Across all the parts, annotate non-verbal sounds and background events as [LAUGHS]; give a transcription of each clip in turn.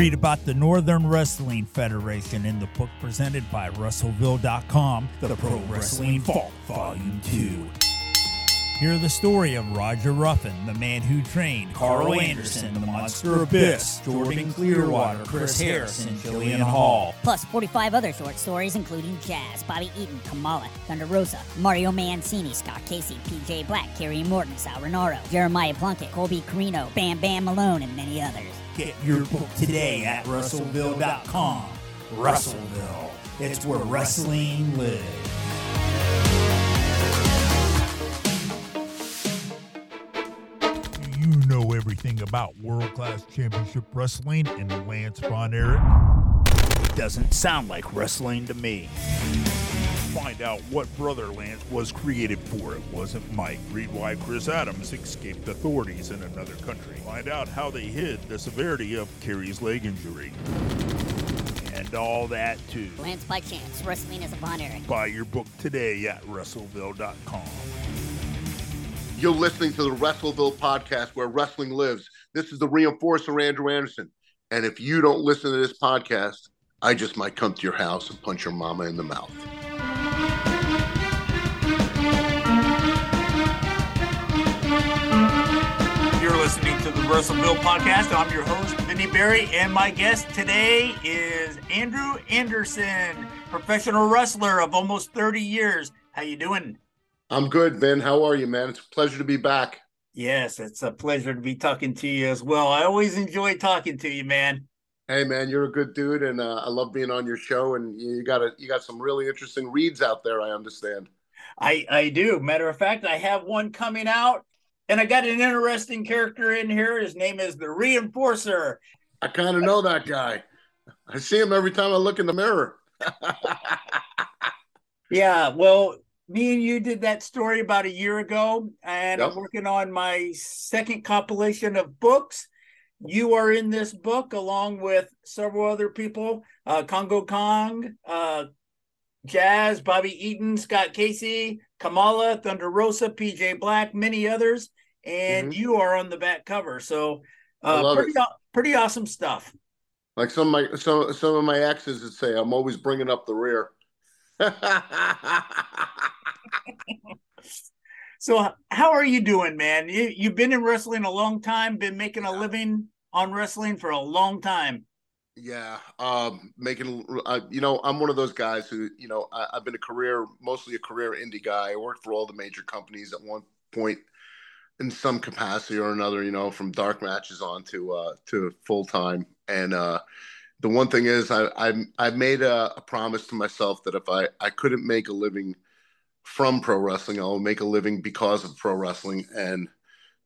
Read about the Northern Wrestling Federation in the book presented by Wrestleville.com, The Pro Wrestling Vault, Volume 2. Hear the story of Roger Ruffin, the man who trained Karl Anderson, the Monster Abyss, Jordan Clearwater, Chris Harris, and Jillian Hall. Plus 45 other short stories, including Jazz, Bobby Eaton, Kamala, Thunder Rosa, Mario Mancini, Scott Casey, PJ Black, Kerry Morton, Sal Rinauro, Jeremiah Plunkett, Colby Corino, Bam Bam Malone, and many others. Get your book today at Wrestleville.com. Wrestleville, it's where wrestling lives. You know everything about world class championship wrestling and Lance Von Erich. Doesn't sound like wrestling to me. Find out what Brother Lance was created for. It wasn't Mike. Read why Chris Adams escaped authorities in another country. Find out how they hid the severity of Kerry's leg injury. And all that too. Lance by chance, wrestling is a Von Erich. Buy your book today at Wrestleville.com. You're listening to the Wrestleville podcast where wrestling lives. This is the reinforcer, Andrew Anderson. And if you don't listen to this podcast, I just might come to your house and punch your mama in the mouth. Wrestleville podcast. I'm your host, Vinny Berry, and my guest today is Andrew Anderson, professional wrestler of almost 30 years. How you doing? I'm good, Vin. How are you, man? It's a pleasure to be back. Yes, it's a pleasure to be talking to you as well. I always enjoy talking to you, man. Hey, man, you're a good dude, and uh, I love being on your show. And you got a, you got some really interesting reads out there. I understand. I I do. Matter of fact, I have one coming out, and I got an interesting character in here. His name is the Reinforcer. I kind of know that guy. I see him every time I look in the mirror. [LAUGHS] Yeah, well, me and you did that story about a year ago, and Yep. I'm working on my second compilation of books. You are in this book along with several other people uh, Congo Kong, uh, Jazz, Bobby Eaton, Scott Casey, Kamala, Thunder Rosa, PJ Black, many others. And Mhm. you are on the back cover. So, uh, pretty, aw- pretty awesome stuff. like some of my some some of my exes would say, I'm always bringing up the rear. [LAUGHS] So, how are you doing, man? You, you've been in wrestling a long time, been making a living on wrestling for a long time. Yeah, um, making uh, you know, I'm one of those guys who you know I, I've been a career, mostly a career indie guy. I worked for all the major companies at one point in some capacity or another. You know, from dark matches on to uh, to full time. And uh, the one thing is, I I, I made a, a promise to myself that if I I couldn't make a living from pro wrestling, I'll make a living because of pro wrestling and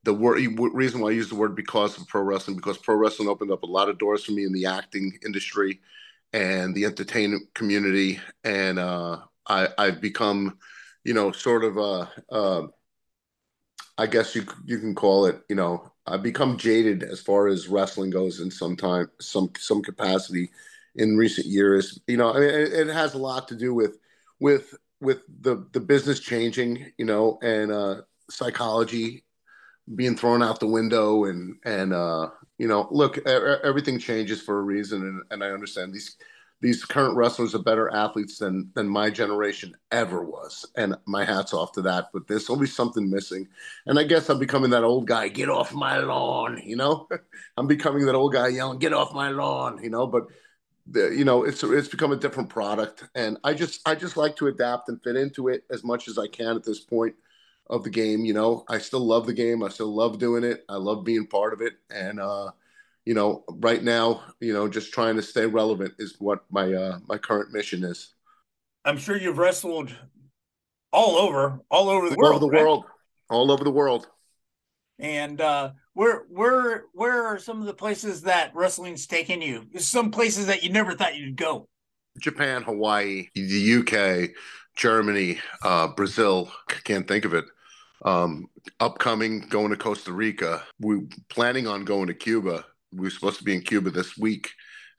the word reason why I use the word because of pro wrestling because pro wrestling opened up a lot of doors for me in the acting industry and the entertainment community, and uh, I, I've become, you know, sort of a, I guess you you can call it, you know, I've become jaded as far as wrestling goes in some time, some some capacity in recent years. You know, I mean, it, it has a lot to do with with with the the business changing, you know, and uh, psychology being thrown out the window and and uh you know look everything changes for a reason and, and i understand these these current wrestlers are better athletes than than my generation ever was and my hats off to that but there's always something missing and i guess i'm becoming that old guy get off my lawn you know [LAUGHS] i'm becoming that old guy yelling get off my lawn you know but the, you know it's it's become a different product and i just i just like to adapt and fit into it as much as i can at this point of the game. You know, I still love the game. I still love doing it. I love being part of it. And uh, you know, right now, you know, just trying to stay relevant is what my uh, my current mission is. I'm sure you've wrestled all over, all over the all world. over the right? world, all over the world. And uh, where, where, where are some of the places that wrestling's taken you? Some places that you never thought you'd go. Japan, Hawaii, the UK, Germany, uh, Brazil. Can't think of it. Um, upcoming, going to Costa Rica. We're planning on going to Cuba. We were supposed to be in Cuba this week,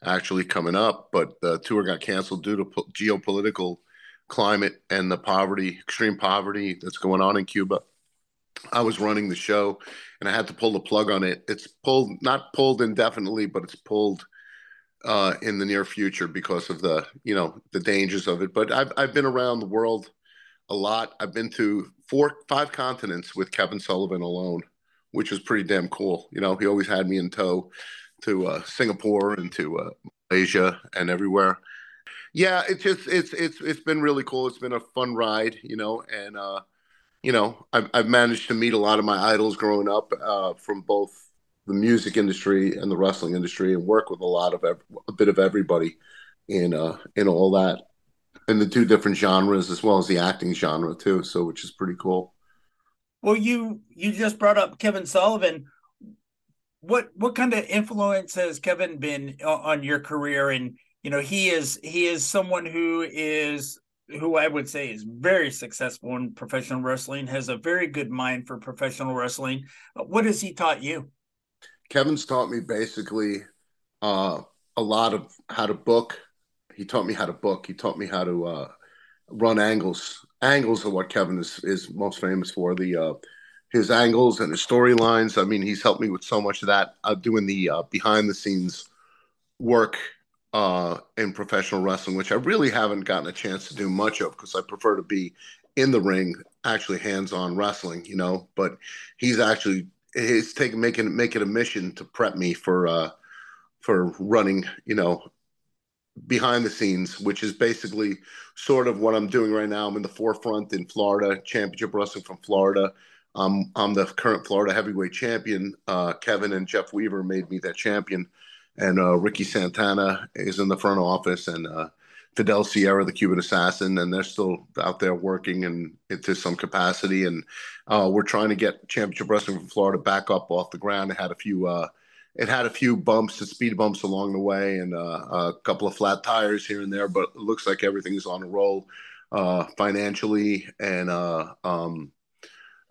actually coming up, but the tour got canceled due to po- geopolitical climate and the poverty, extreme poverty that's going on in Cuba. I was running the show, and I had to pull the plug on it. It's pulled, not pulled indefinitely, but it's pulled uh, in the near future because of the you know the dangers of it. But I've I've been around the world a lot. I've been to four five continents with Kevin Sullivan alone, which was pretty damn cool. You know, he always had me in tow to uh, Singapore and to uh, Malaysia and everywhere. Yeah, it's just it's it's it's been really cool. It's been a fun ride, you know, and uh, you know, I've I've managed to meet a lot of my idols growing up uh, from both the music industry and the wrestling industry, and work with a lot of a bit of everybody in uh in all that in the two different genres as well as the acting genre too. So which is pretty cool. Well, you you just brought up Kevin Sullivan. What what kind of influence has Kevin been on your career? And you know, he is he is someone who is who I would say is very successful in professional wrestling, has a very good mind for professional wrestling. What has he taught you? Kevin's taught me basically uh, a lot of how to book. He taught me how to book. He taught me how to uh, run angles. Angles are what Kevin is, is most famous for. The uh, his angles and his storylines. I mean, he's helped me with so much of that. Uh, doing the uh, behind the scenes work uh, in professional wrestling, which I really haven't gotten a chance to do much of because I prefer to be in the ring, actually hands on wrestling. You know, but he's actually he's taking making make it a mission to prep me for uh for running you know behind the scenes which is basically sort of what i'm doing right now i'm in the forefront in florida championship wrestling from florida um, i'm the current florida heavyweight champion uh, kevin and jeff weaver made me that champion and uh, ricky santana is in the front office and uh, Fidel Sierra, the Cuban assassin, and they're still out there working and into some capacity. And uh, we're trying to get Championship Wrestling from Florida back up off the ground. It had a few, uh, it had a few bumps and speed bumps along the way, and uh, a couple of flat tires here and there. But it looks like everything's on a roll uh, financially, and uh, um,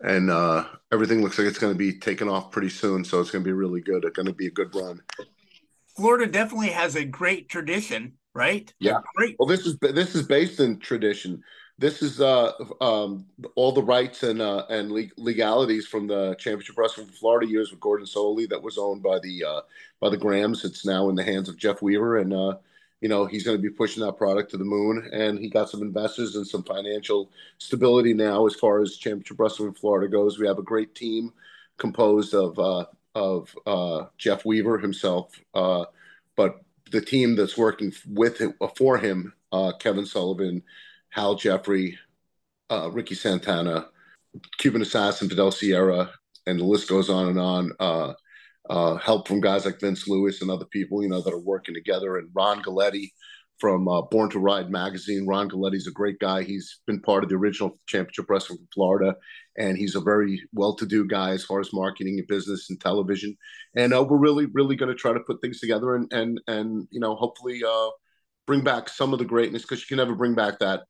and uh, everything looks like it's going to be taken off pretty soon. So it's going to be really good. It's going to be a good run. Florida definitely has a great tradition right? Yeah, great. Well, this is this is based in tradition. This is uh, um, all the rights and uh, and legalities from the Championship Wrestling Florida years with Gordon Solie that was owned by the uh, by the Grahams. It's now in the hands of Jeff Weaver, and uh, you know he's going to be pushing that product to the moon. And he got some investors and some financial stability now as far as Championship Wrestling in Florida goes. We have a great team composed of uh, of uh, Jeff Weaver himself, uh, but the team that's working with him for him, uh, Kevin Sullivan, Hal Jeffrey, uh, Ricky Santana, Cuban Assassin, Fidel Sierra, and the list goes on and on. Uh, uh help from guys like Vince Lewis and other people, you know, that are working together, and Ron Galletti, from uh, Born to Ride magazine. Ron Galletti's a great guy. He's been part of the original Championship Wrestling from Florida, and he's a very well-to-do guy as far as marketing and business and television. And uh, we're really, really going to try to put things together and and and you know hopefully uh, bring back some of the greatness because you can never bring back that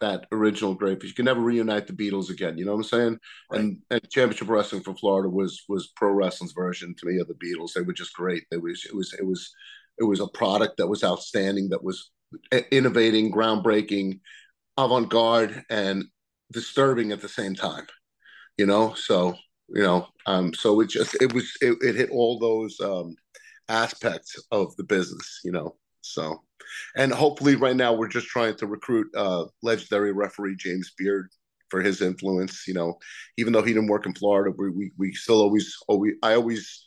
that original greatness. You can never reunite the Beatles again. You know what I'm saying? Right. And and Championship Wrestling from Florida was was pro wrestling's version to me of the Beatles. They were just great. They was it was it was it was a product that was outstanding, that was innovating, groundbreaking, avant garde, and disturbing at the same time. You know, so you know, um, so it just it was it, it hit all those um, aspects of the business. You know, so and hopefully right now we're just trying to recruit uh, legendary referee James Beard for his influence. You know, even though he didn't work in Florida, we we, we still always always I always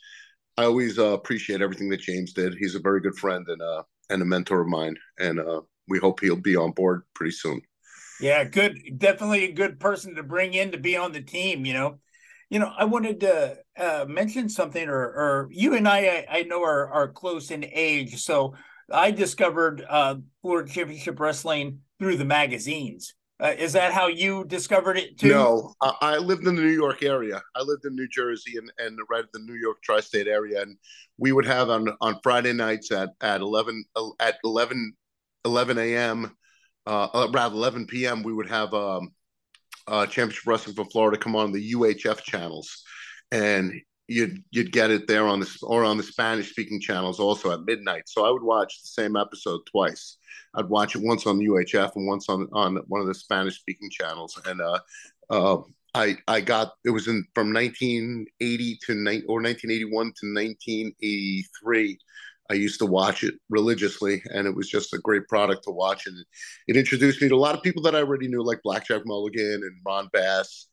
I always uh, appreciate everything that James did. He's a very good friend and uh, and a mentor of mine, and uh, we hope he'll be on board pretty soon. Yeah, good. Definitely a good person to bring in to be on the team. You know, you know, I wanted to uh, mention something, or, or you and I, I, know are are close in age, so I discovered uh, Florida Championship Wrestling through the magazines. Uh, is that how you discovered it too? No, I, I, lived in the New York area. I lived in New Jersey and, and right at the New York tri-state area, and we would have on on Friday nights at at eleven at 11, 11 a.m. Uh, around eleven p.m. We would have um, uh, Championship Wrestling from Florida come on the UHF channels, and you'd you'd get it there on the or on the Spanish speaking channels also at midnight. So I would watch the same episode twice. I'd watch it once on UHF and once on on one of the Spanish speaking channels. And uh, uh, I I got it was in from 1980 to ni- or 1981 to 1983. I used to watch it religiously, and it was just a great product to watch. And it introduced me to a lot of people that I already knew, like Blackjack Mulligan and Ron Bass,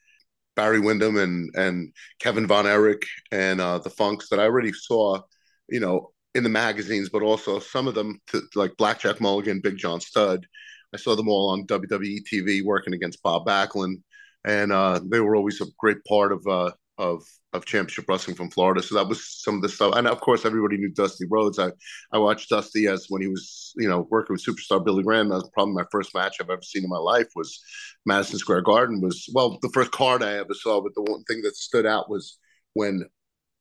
Barry Windham, and and Kevin Von Erich, and uh, the Funks that I already saw, you know, in the magazines, but also some of them to, like Blackjack Mulligan, Big John Studd. I saw them all on WWE TV working against Bob Backlund, and uh, they were always a great part of uh, of of championship wrestling from Florida. So that was some of the stuff. And of course, everybody knew Dusty Rhodes. I I watched Dusty as when he was you know working with superstar Billy Graham. That was probably my first match I've ever seen in my life. Was Madison Square Garden. Was well the first card I ever saw. But the one thing that stood out was when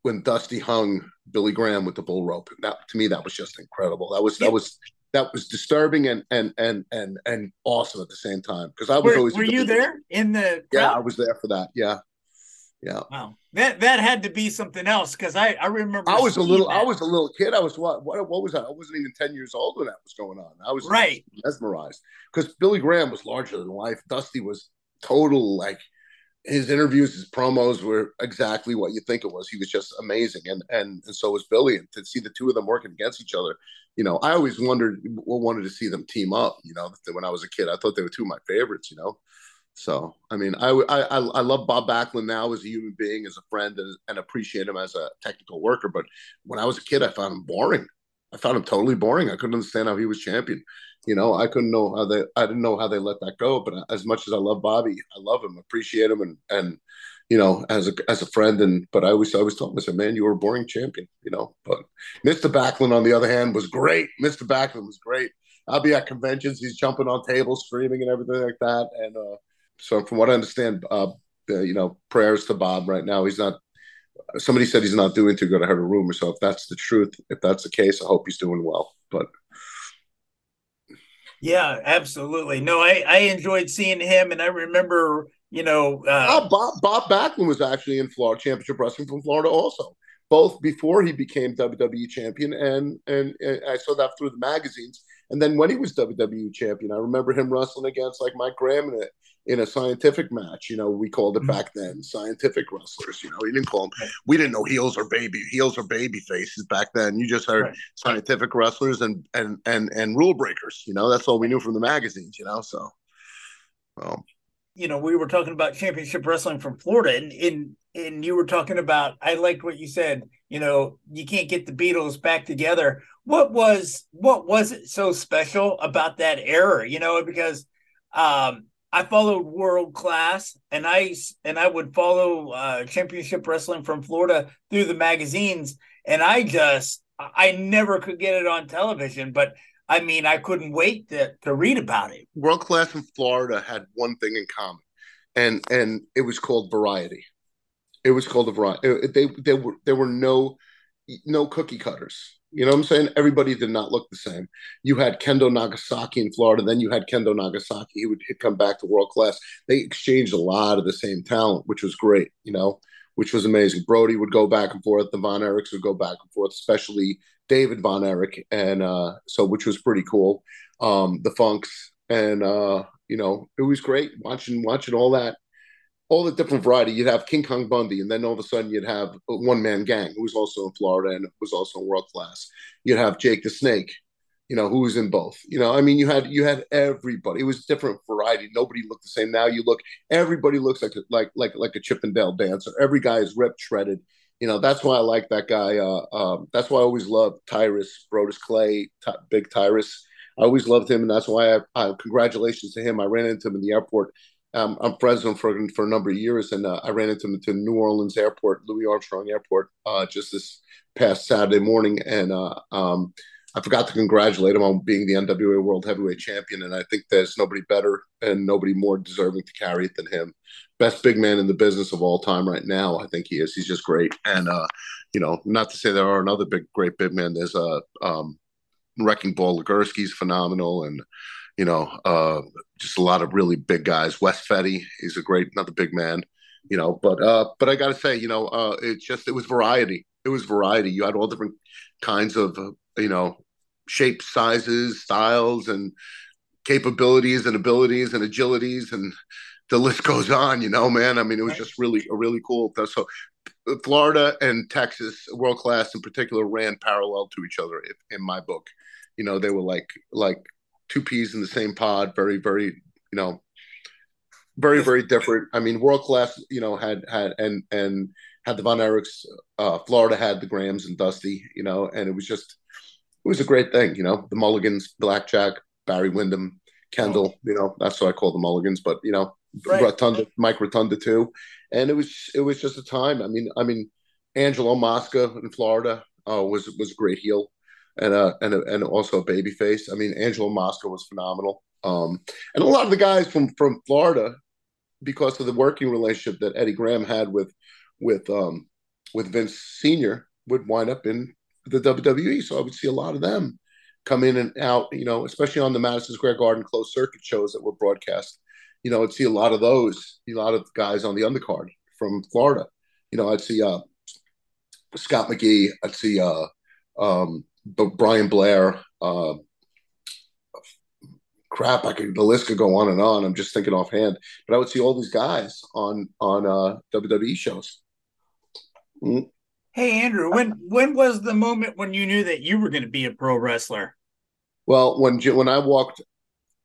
when Dusty hung Billy Graham with the bull rope. That to me that was just incredible. That was that was that was disturbing and and and and and awesome at the same time because I was were, always were you there in the crowd? yeah I was there for that yeah yeah. Wow. That that had to be something else because I I remember. I was a little. That. I was a little kid. I was what? What? What was that? I wasn't even ten years old when that was going on. I was right mesmerized because Billy Graham was larger than life. Dusty was total like his interviews, his promos were exactly what you think it was. He was just amazing, and and and so was Billy. And to see the two of them working against each other, you know, I always wondered, wanted to see them team up. You know, when I was a kid, I thought they were two of my favorites. You know, so, I mean, I, I, I love Bob Backlund now as a human being, as a friend, and, and appreciate him as a technical worker. But when I was a kid, I found him boring. I found him totally boring. I couldn't understand how he was champion. You know, I couldn't know how they. I didn't know how they let that go. But as much as I love Bobby, I love him, appreciate him, and and you know, as a as a friend. And but I always I always told him, I said, man, you were a boring champion. You know, but Mr. Backlund on the other hand was great. Mr. Backlund was great. I'll be at conventions. He's jumping on tables, screaming, and everything like that. And uh, so from what I understand, uh, you know, prayers to Bob right now. He's not. Somebody said he's not doing too good. I heard a rumor. So if that's the truth, if that's the case, I hope he's doing well. But yeah, absolutely. No, I I enjoyed seeing him, and I remember, you know, uh, oh, Bob Bob Backlund was actually in Florida Championship Wrestling from Florida also. Both before he became WWE champion, and, and and I saw that through the magazines. And then when he was WWE champion, I remember him wrestling against like Mike Graham in a, in a scientific match. You know, we called it mm-hmm. back then scientific wrestlers. You know, we didn't call them. We didn't know heels or baby heels or baby faces back then. You just heard right. scientific wrestlers and and and and rule breakers. You know, that's all we knew from the magazines. You know, so. You know, we were talking about championship wrestling from Florida, and and and you were talking about. I liked what you said. You know, you can't get the Beatles back together what was what was it so special about that era? You know, because um, I followed world class, and I and I would follow uh, championship wrestling from Florida through the magazines, and I just I never could get it on television, but I mean I couldn't wait to to read about it. World class in Florida had one thing in common, and and it was called variety. It was called a variety. They they were there were no no cookie cutters you know what I'm saying? Everybody did not look the same. You had Kendo Nagasaki in Florida, then you had Kendo Nagasaki. He would come back to world class. They exchanged a lot of the same talent, which was great, you know, which was amazing. Brody would go back and forth. The Von Erichs would go back and forth, especially David Von Erich. And uh, so, which was pretty cool. Um, the Funks. And, uh, you know, it was great watching watching all that all the different variety. You'd have King Kong Bundy, and then all of a sudden you'd have One Man Gang, who was also in Florida and was also world class. You'd have Jake the Snake, you know, who was in both. You know, I mean, you had you had everybody. It was different variety. Nobody looked the same. Now you look, everybody looks like a, like like like a Chippendale dancer. Every guy is ripped, shredded. You know, that's why I like that guy. Uh, um, that's why I always loved Tyrus, Brodus Clay, Big Tyrus. I always loved him, and that's why I, I congratulations to him. I ran into him in the airport um, I'm president for, for a number of years, and uh, I ran into him New Orleans Airport, Louis Armstrong Airport, uh, just this past Saturday morning, and uh, um, I forgot to congratulate him on being the NWA World Heavyweight Champion, and I think there's nobody better and nobody more deserving to carry it than him. Best big man in the business of all time right now, I think he is. He's just great, and uh, you know, not to say there are another big, great big man. There's a uh, um, Wrecking Ball Legursky's phenomenal, and you know, uh, just a lot of really big guys. Wes Fetty, he's a great, another big man, you know. But uh, but I got to say, you know, uh, it just it was variety. It was variety. You had all different kinds of, uh, you know, shapes, sizes, styles, and capabilities and abilities and agilities, and the list [LAUGHS] goes on. You know, man. I mean, it was just really a really cool. So Florida and Texas, world class in particular, ran parallel to each other in my book. You know, they were like like two peas in the same pod, very very you know, very very different. I mean, world class. You know, had had and and had the Von Erichs. Uh, Florida had the Grahams and Dusty. You know, and it was just it was a great thing. You know, the Mulligans, Blackjack, Barry Windham, Kendall. You know, that's what I call the Mulligans. But you know, right. Rotunda, Mike Rotunda too and it was it was just a time. I mean, I mean, Angelo Mosca in Florida uh, was was a great heel, and uh and a, and also a baby face. I mean, Angelo Mosca was phenomenal. Um, and a lot of the guys from from Florida, because of the working relationship that Eddie Graham had with with um with Vince Senior, would wind up in the WWE. So I would see a lot of them come in and out. You know, especially on the Madison Square Garden closed circuit shows that were broadcast you know, I'd see a lot of those, a lot of guys on the undercard from Florida. You know, I'd see uh, Scott McGhee, I'd see uh, um, Brian Blair. Uh, crap, I could the list could go on and on. I'm just thinking offhand, but I would see all these guys on on uh, WWE shows. Mm-hmm. Hey Andrew, when when was the moment when you knew that you were going to be a pro wrestler? Well, when when I walked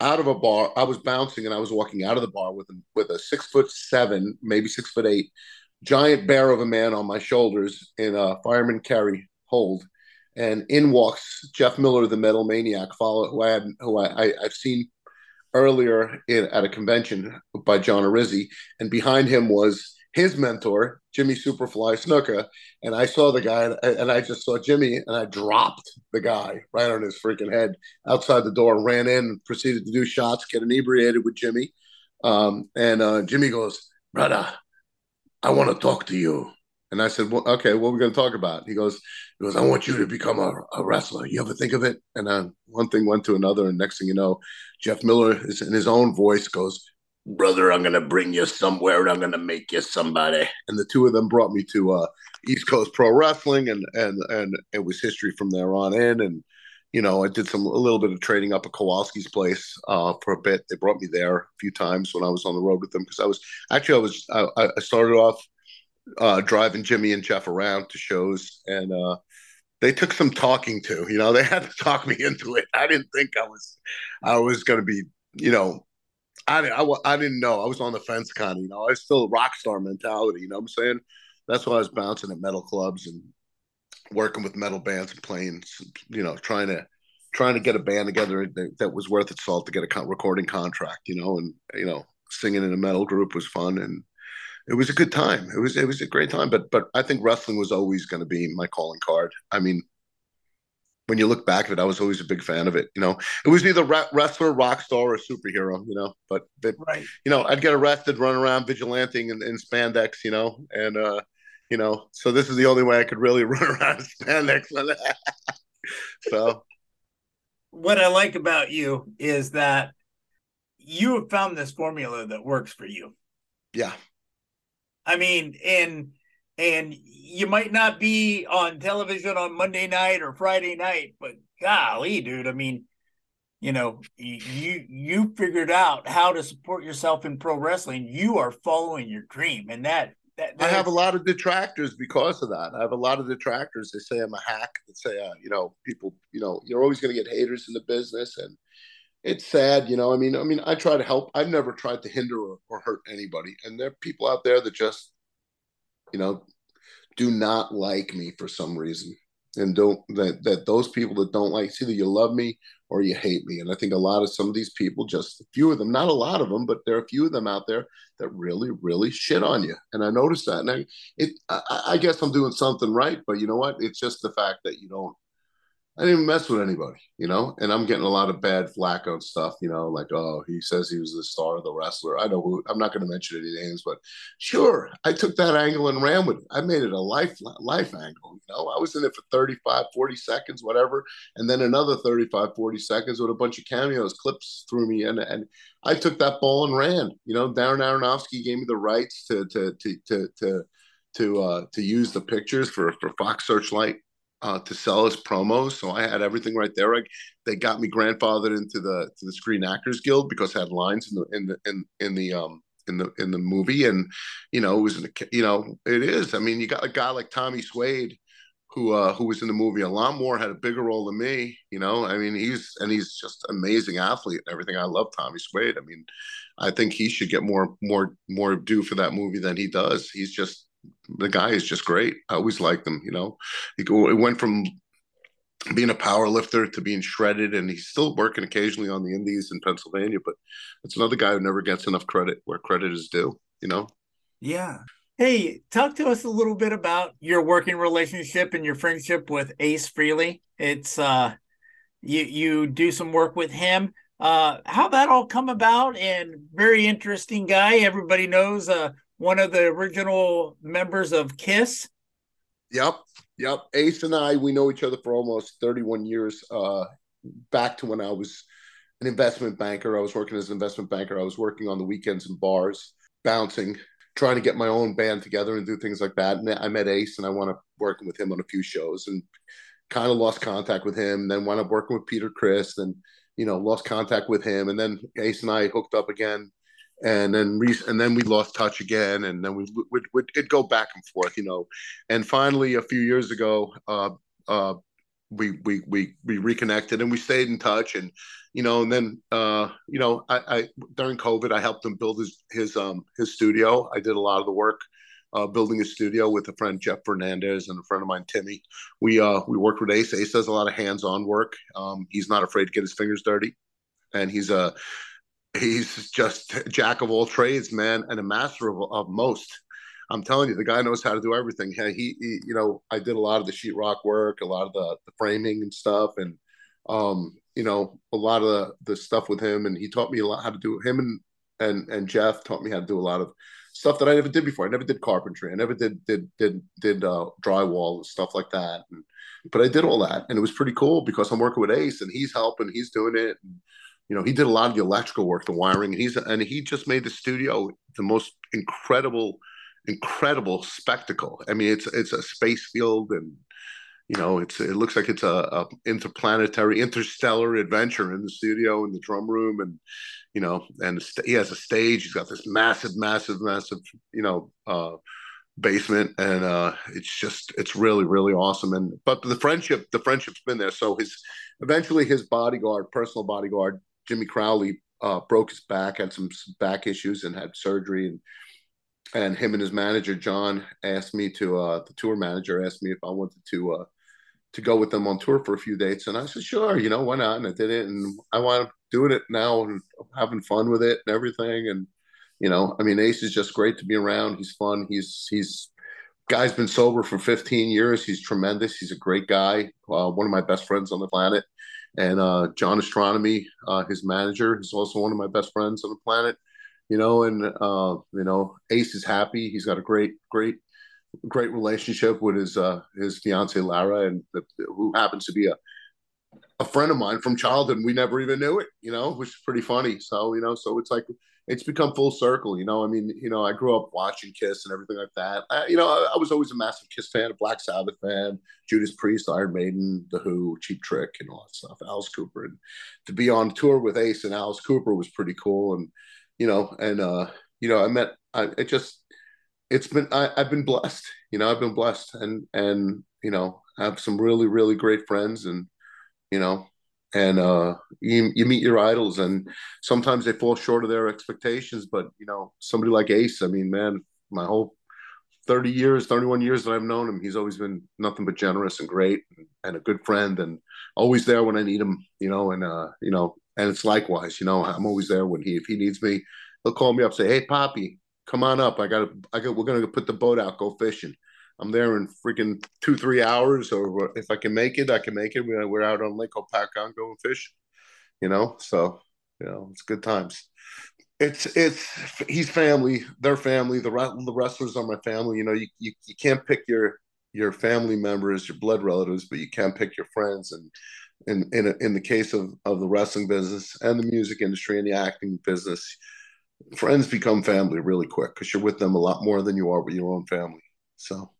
out of a bar. I was bouncing and I was walking out of the bar with a, with a six foot seven, maybe six foot eight, giant bear of a man on my shoulders in a fireman carry hold. And in walks Jeff Miller, the metal maniac, follow who I had, who I, I have seen earlier in, at a convention by John Arezzi, and behind him was his mentor, Jimmy Superfly Snuka. And I saw the guy and I just saw Jimmy and I dropped the guy right on his freaking head outside the door, ran in, proceeded to do shots, get inebriated with Jimmy. Um, and uh, Jimmy goes, Brother, I want to talk to you. And I said, well, okay, what are we going to talk about? He goes, he goes, I want you to become a, a wrestler. You ever think of it? And uh, one thing went to another. And next thing you know, Jeff Miller is in his own voice goes, brother, I'm gonna bring you somewhere and I'm gonna make you somebody. And the two of them brought me to uh, East Coast Pro Wrestling, and and and it was history from there on in. And you know, I did some a little bit of trading up at Kowalski's place uh, for a bit. They brought me there a few times when I was on the road with them because I was actually I was I, I started off uh, driving Jimmy and Jeff around to shows and. uh they took some talking to, you know, [LAUGHS] they had to talk me into it. I didn't think I was, I was going to be, you know, I, didn't, I, I didn't know. I was on the fence kind of, you know, I was still rock star mentality, you know what I'm saying? That's why I was bouncing at metal clubs and working with metal bands and playing, you know, trying to trying to get a band together that, that was worth its salt to get a con- recording contract, you know, and you know, singing in a metal group was fun and it was a good time. It was it was a great time, but but I think wrestling was always going to be my calling card. I mean, when you look back at it, I was always a big fan of it. You know, it was either wrestler, rock star, or superhero. You know, but, but right. you know, I'd get arrested, run around vigilanting in, in spandex. You know, and uh, you know, so this is the only way I could really [LAUGHS] run around in spandex. [LAUGHS] so, what I like about you is that you have found this formula that works for you. Yeah. I mean, and and you might not be on television on Monday night or Friday night, but golly, dude, I mean, you know, you you figured out how to support yourself in pro wrestling. You are following your dream, and that, that, that I have a lot of detractors because of that. I have a lot of detractors. They say I'm a hack. They say, uh, you know, people, you know, you're always going to get haters in the business, and it's sad, you know. I mean, I mean, I try to help. I've never tried to hinder or, or hurt anybody, and there are people out there that just you know, do not like me for some reason. And don't that that those people that don't like, either you love me or you hate me. And I think a lot of some of these people, just a few of them, not a lot of them, but there are a few of them out there that really, really shit on you. And I noticed that. And I, it, I, I guess I'm doing something right, but you know what? It's just the fact that you don't I didn't mess with anybody, you know, and I'm getting a lot of bad flack on stuff, you know, like, oh, he says he was the star of the wrestler. I know who, I'm not going to mention any names, but sure, I took that angle and ran with it. I made it a life, life angle, you know, I was in it for 35, 40 seconds, whatever. And then another 35, 40 seconds with a bunch of cameos, clips through me. And, and I took that ball and ran, you know, Darren Aronofsky gave me the rights to, to, to, to, to, to, uh, to use the pictures for, for Fox Searchlight uh, to sell as promos. So I had everything right there. Like they got me grandfathered into the to the Screen Actors Guild because I had lines in the in the in, in the um in the in the movie, and you know it was you know it is. I mean, you got a guy like Tommy Suede who uh, who was in the movie a lot more, had a bigger role than me. You know, I mean, he's and he's just amazing athlete and everything. I love Tommy Suede. I mean, I think he should get more more more due for that movie than he does. He's just the guy is just great. I always liked him. You know, he, it went from being a power lifter to being shredded, and he's still working occasionally on the Indies in Pennsylvania. But it's another guy who never gets enough credit where credit is due. You know. Yeah, Hey, talk to us a little bit about your working relationship and your friendship with Ace Frehley. It's uh you you do some work with him. Uh how that all come about and very interesting guy. Everybody knows uh one of the original members of Kiss. Yep. Yep. Ace and I we know each other for almost 31 years uh back to when I was an investment banker. I was working as an investment banker. I was working on the weekends in bars, bouncing trying to get my own band together and do things like that. And I met Ace and I wound up working with him on a few shows and kind of lost contact with him. Then wound up working with Peter Criss, and, you know, lost contact with him. And then Ace and I hooked up again. And then re- and then we lost touch again, and then we would would it'd go back and forth, you know. And finally, a few years ago, uh, uh, we we we we reconnected and we stayed in touch and you know and then uh you know I, I during covid i helped him build his his um his studio i did a lot of the work uh, building a studio with a friend Jeff Fernandez and a friend of mine Timmy. We uh, we worked with Ace. Ace does a lot of hands-on work. Um, he's not afraid to get his fingers dirty, and he's a he's just jack of all trades, man, and a master of, of most. I'm telling you, the guy knows how to do everything. He, he, you know, I did a lot of the sheetrock work, a lot of the, the framing and stuff, and um, you know, a lot of the, the stuff with him. And he taught me a lot how to do him and and and Jeff taught me how to do a lot of stuff that I never did before. I never did carpentry. I never did did did did uh, drywall and stuff like that. And, but I did all that, and it was pretty cool because I'm working with Ace, and he's helping, he's doing it. And, you know, he did a lot of the electrical work, the wiring, and he's and he just made the studio the most incredible incredible spectacle. I mean, it's it's a space field, and you know, it's it looks like it's a, a interplanetary, interstellar adventure in the studio, in the drum room, and you know, and he has a stage. He's got this massive, massive, massive, you know, uh, basement, and uh, it's just it's really, really awesome. And but the friendship, the friendship's been there. So his eventually his bodyguard, personal bodyguard, Jimmy Crowley, uh, broke his back, had some back issues, and had surgery, and and him and his manager John asked me to uh, the tour manager asked me if I wanted to uh, to go with them on tour for a few dates, and I said sure, you know why not, and I did it, and I want doing it now and having fun with it and everything, and you know, I mean, Ace is just great to be around. He's fun. He's he's guy's been sober for 15 years. He's tremendous. He's a great guy. Uh, one of my best friends on the planet. And uh, John Astronomy, uh, his manager, is also one of my best friends on the planet you know, and uh, you know, Ace is happy. He's got a great, great, great relationship with his uh, his fiance Lara, and the, who happens to be a a friend of mine from childhood. We never even knew it, you know, which is pretty funny. So you know, so it's like it's become full circle. You know, I mean, you know, I grew up watching Kiss and everything like that. I, you know, I, I, was always a massive Kiss fan, a Black Sabbath fan, Judas Priest, Iron Maiden, The Who, Cheap Trick, and all that stuff. Alice Cooper, and to be on tour with Ace and Alice Cooper was pretty cool. And you know, and uh, you know, I met. I it just it's been I, I've been blessed. You know, I've been blessed, and and you know, I have some really really great friends, and you know, and uh, you you meet your idols, and sometimes they fall short of their expectations. But you know, somebody like Ace, I mean, man, my whole 30 years, 31 years that I've known him, he's always been nothing but generous and great and, and, a good friend and always there when I need him, you know, and, uh, you know, and it's likewise, you know, I'm always there when he, if he needs me, he'll call me up, say, Hey, Poppy, come on up. I got to, I got, we're to put the boat out, go fishing. I'm there in freaking two, three hours, or if I can make it, I can make it. We're out on Lake Hopatcong going fish, you know? So, you know, it's good times. It's, it's, he's family, their family, the, the wrestlers are my family. You know, you, you, you can't pick your, your family members, your blood relatives, but you can pick your friends. And in in, in the case of of the wrestling business and the music industry and the acting business, friends become family really quick because you're with them a lot more than you are with your own family. So,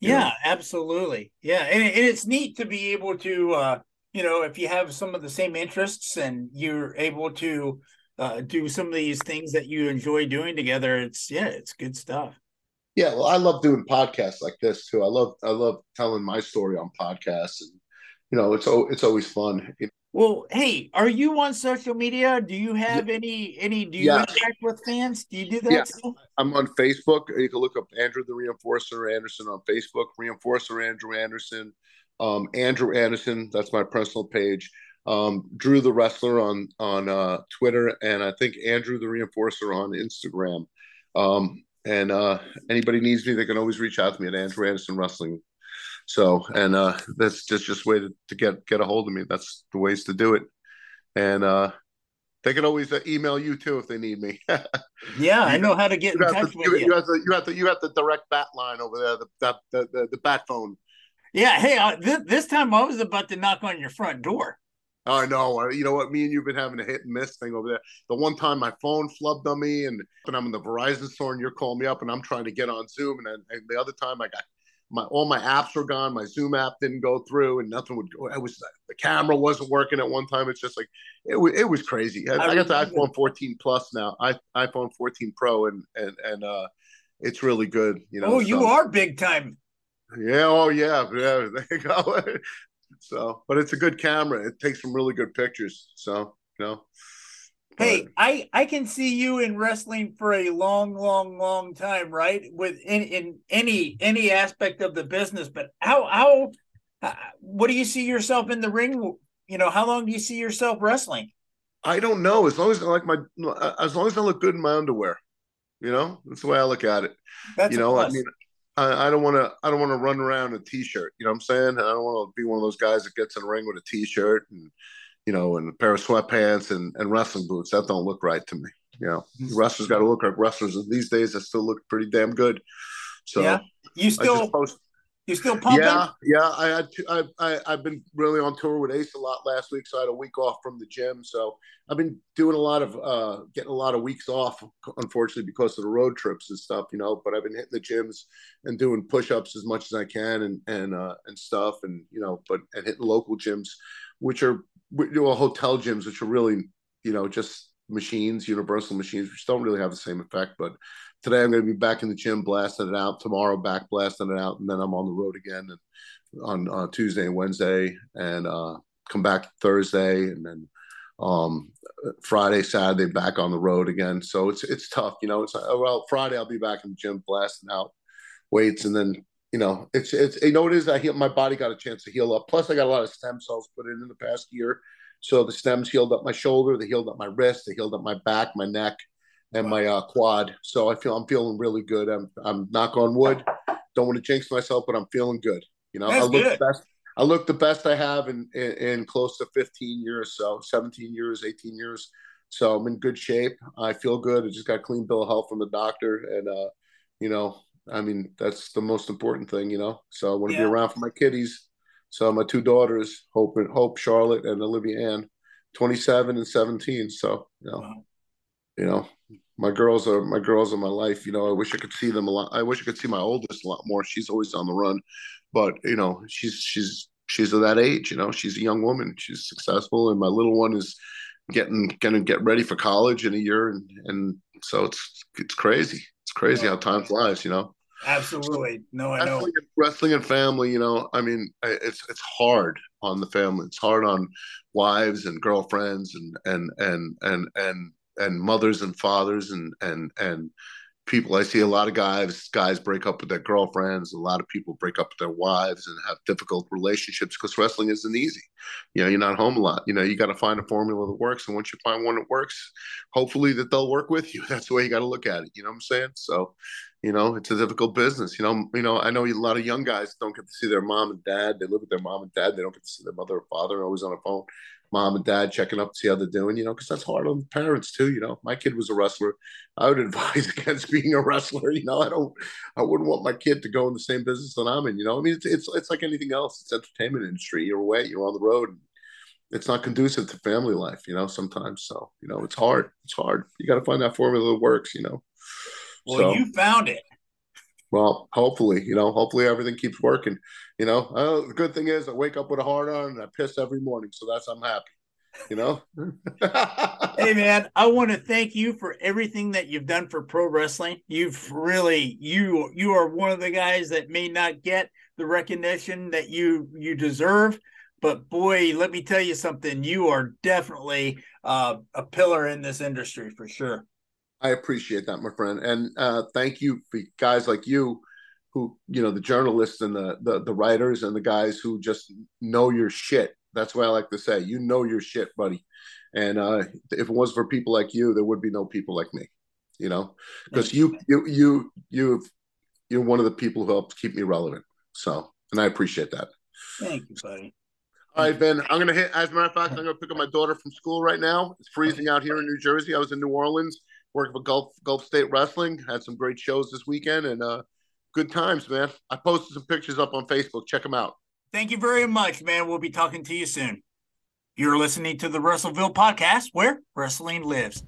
yeah, know. absolutely, yeah, and, and it's neat to be able to, uh, you know, if you have some of the same interests and you're able to uh, do some of these things that you enjoy doing together. It's yeah, it's good stuff. Yeah, well, I love doing podcasts like this too. I love I love telling my story on podcasts, and you know, it's it's always fun. Well, hey, are you on social media? Do you have any any? Do you yeah. interact with fans? Do you do that? Yeah. I'm on Facebook. You can look up Andrew the Reinforcer Anderson on Facebook. Reinforcer Andrew Anderson, um, Andrew Anderson. That's my personal page um, Drew the Wrestler on on uh, Twitter, and I think Andrew the Reinforcer on Instagram. Um, and uh, anybody needs me, they can always reach out to me at Andrew Anderson Wrestling. So, and uh, that's just just way to, to get get a hold of me. That's the ways to do it. And uh, they can always uh, email you too if they need me. [LAUGHS] yeah, I know how to get in touch the, with you. You have the you have the you have the direct bat line over there, the the the, the, the bat phone. Yeah, hey, uh, th- this time I was about to knock on your front door. I know. You know what? Me and you've been having a hit and miss thing over there. The one time my phone flubbed on me, and, and I'm in the Verizon store, and you're calling me up, and I'm trying to get on Zoom, and, then, and the other time I got my all my apps were gone. My Zoom app didn't go through, and nothing would go. It was the camera wasn't working at one time. It's just like it was. It was crazy. I, I got the iPhone 14 Plus now. I iPhone 14 Pro, and and and uh, it's really good. You know. Oh, you are big time. Yeah. Oh, yeah. Yeah. [LAUGHS] There you go. So, but it's a good camera. It takes some really good pictures. So, you know. Hey, I I can see you in wrestling for a long, long, long time, right? With in in any any aspect of the business, but how how uh, what do you see yourself in the ring? You know, how long do you see yourself wrestling? I don't know. As long as I like my, as long as I look good in my underwear, you know, that's the way I look at it. That's you know, I mean, I, I don't want to. I don't want to run around a t-shirt. You know what I'm saying? I don't want to be one of those guys that gets in the ring with a t-shirt and you know, and a pair of sweatpants and, and wrestling boots. That don't look right to me. You know, mm-hmm. wrestlers got to look like wrestlers. And these days, they still look pretty damn good. So yeah, you still post, you still pumping? Yeah, yeah. I had to, I, I I've been really on tour with Ace a lot last week, so I had a week off from the gym. So I've been doing a lot of uh getting a lot of weeks off, unfortunately, because of the road trips and stuff, you know. But I've been hitting the gyms and doing push-ups as much as I can and and uh and stuff and you know, but and hitting local gyms, which are know, hotel gyms, which are really, you know, just machines, universal machines, which don't really have the same effect, but today I'm going to be back in the gym blasting it out. Tomorrow back blasting it out, and then I'm on the road again and on uh, Tuesday and Wednesday, and uh, come back Thursday, and then um, Friday, Saturday back on the road again. So it's it's tough, you know. It's uh, well Friday I'll be back in the gym blasting out weights, and then you know it's it's you know what it is. I heal my body got a chance to heal up. Plus I got a lot of stem cells put in in the past year. So the stems healed up my shoulder, they healed up my wrist, they healed up my back, my neck, and my uh, quad. So I feel I'm feeling really good. I'm I'm knock on wood. Don't want to jinx myself, but I'm feeling good. You know, That's I look good. the best. I look the best I have in, in, in close to 15 years, so 17 years, 18 years. So I'm in good shape. I feel good. I just got a clean bill of health from the doctor, and uh, you know, I mean, that's the most important thing, you know. So I want to yeah. be around for my kiddies. So my two daughters, Hope and Hope, Charlotte, and Olivia Ann, 27 and 17. So you know, wow. you know, my girls are my girls are my life. You know, I wish I could see them a lot. I wish I could see my oldest a lot more. She's always on the run, but you know, she's she's she's of that age. You know, she's a young woman. She's successful, and my little one is getting gonna get ready for college in a year, and and so it's it's crazy. Crazy how time flies. You know. Absolutely, no, I know. Wrestling, wrestling and family, you know, I mean, it's it's hard on the family. It's hard on wives and girlfriends and and and and and and mothers and fathers and and and people. I see a lot of guys guys break up with their girlfriends. A lot of people break up with their wives and have difficult relationships because wrestling isn't easy. You know, you're not home a lot. You know, you got to find a formula that works, and once you find one that works, hopefully that they'll work with you. [LAUGHS] That's the way you got to look at it. You know what I'm saying? So, you know, it's a difficult business. You know, you know, I know a lot of young guys don't get to see their mom and dad. They live with their mom and dad. They don't get to see their mother or father. Always on the phone mom and dad checking up to see how they're doing, you know, because that's hard on parents too. You know, my kid was a wrestler. I would [LAUGHS] advise against being a wrestler. You know, I don't, I wouldn't want my kid to go in the same business that I'm in. You know, I mean, it's it's, it's like anything else. It's entertainment industry. You're away. You're on the road. It's not conducive to family life. You know, sometimes. So you know, it's hard. It's hard. You got to find that formula that works. You know. Well, so, you found it. Well, hopefully, you know, hopefully everything keeps working. You know, uh, the good thing is I wake up with a heart on and I piss every morning, so that's I'm happy. You know. [LAUGHS] hey man, I want to thank you for everything that you've done for pro wrestling. You've really you you are one of the guys that may not get the recognition that you you deserve, but boy, let me tell you something. You are definitely uh, a pillar in this industry for sure. I appreciate that, my friend, and uh, thank you for guys like you who you know the journalists and the, the the writers and the guys who just know your shit that's what i like to say you know your shit buddy and uh if it was for people like you there would be no people like me you know because you you you you you're one of the people who helped keep me relevant so and i appreciate that thank you buddy all right, Ben. I'm gonna hit. As a matter of fact, I'm gonna pick up my daughter from school right now. It's freezing out here in New Jersey. I was in New Orleans, working for Gulf Gulf State Wrestling. Had some great shows this weekend, and uh, good times, man. I posted some pictures up on Facebook. Check them out. Thank you very much, man. We'll be talking to you soon. You're listening to the Wrestleville podcast where wrestling lives.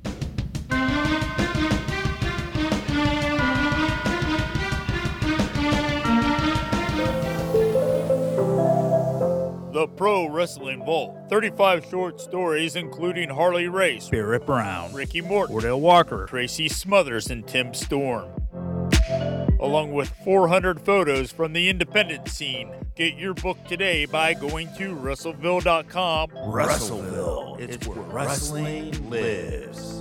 The Pro Wrestling Vault. 35 short stories, including Harley Race, Barrett Brown, Ricky Morton, Wardell Walker, Tracy Smothers, and Tim Storm. Along with 400 photos from the independent scene. Get your book today by going to Wrestleville.com. Wrestleville, it's, it's where wrestling lives.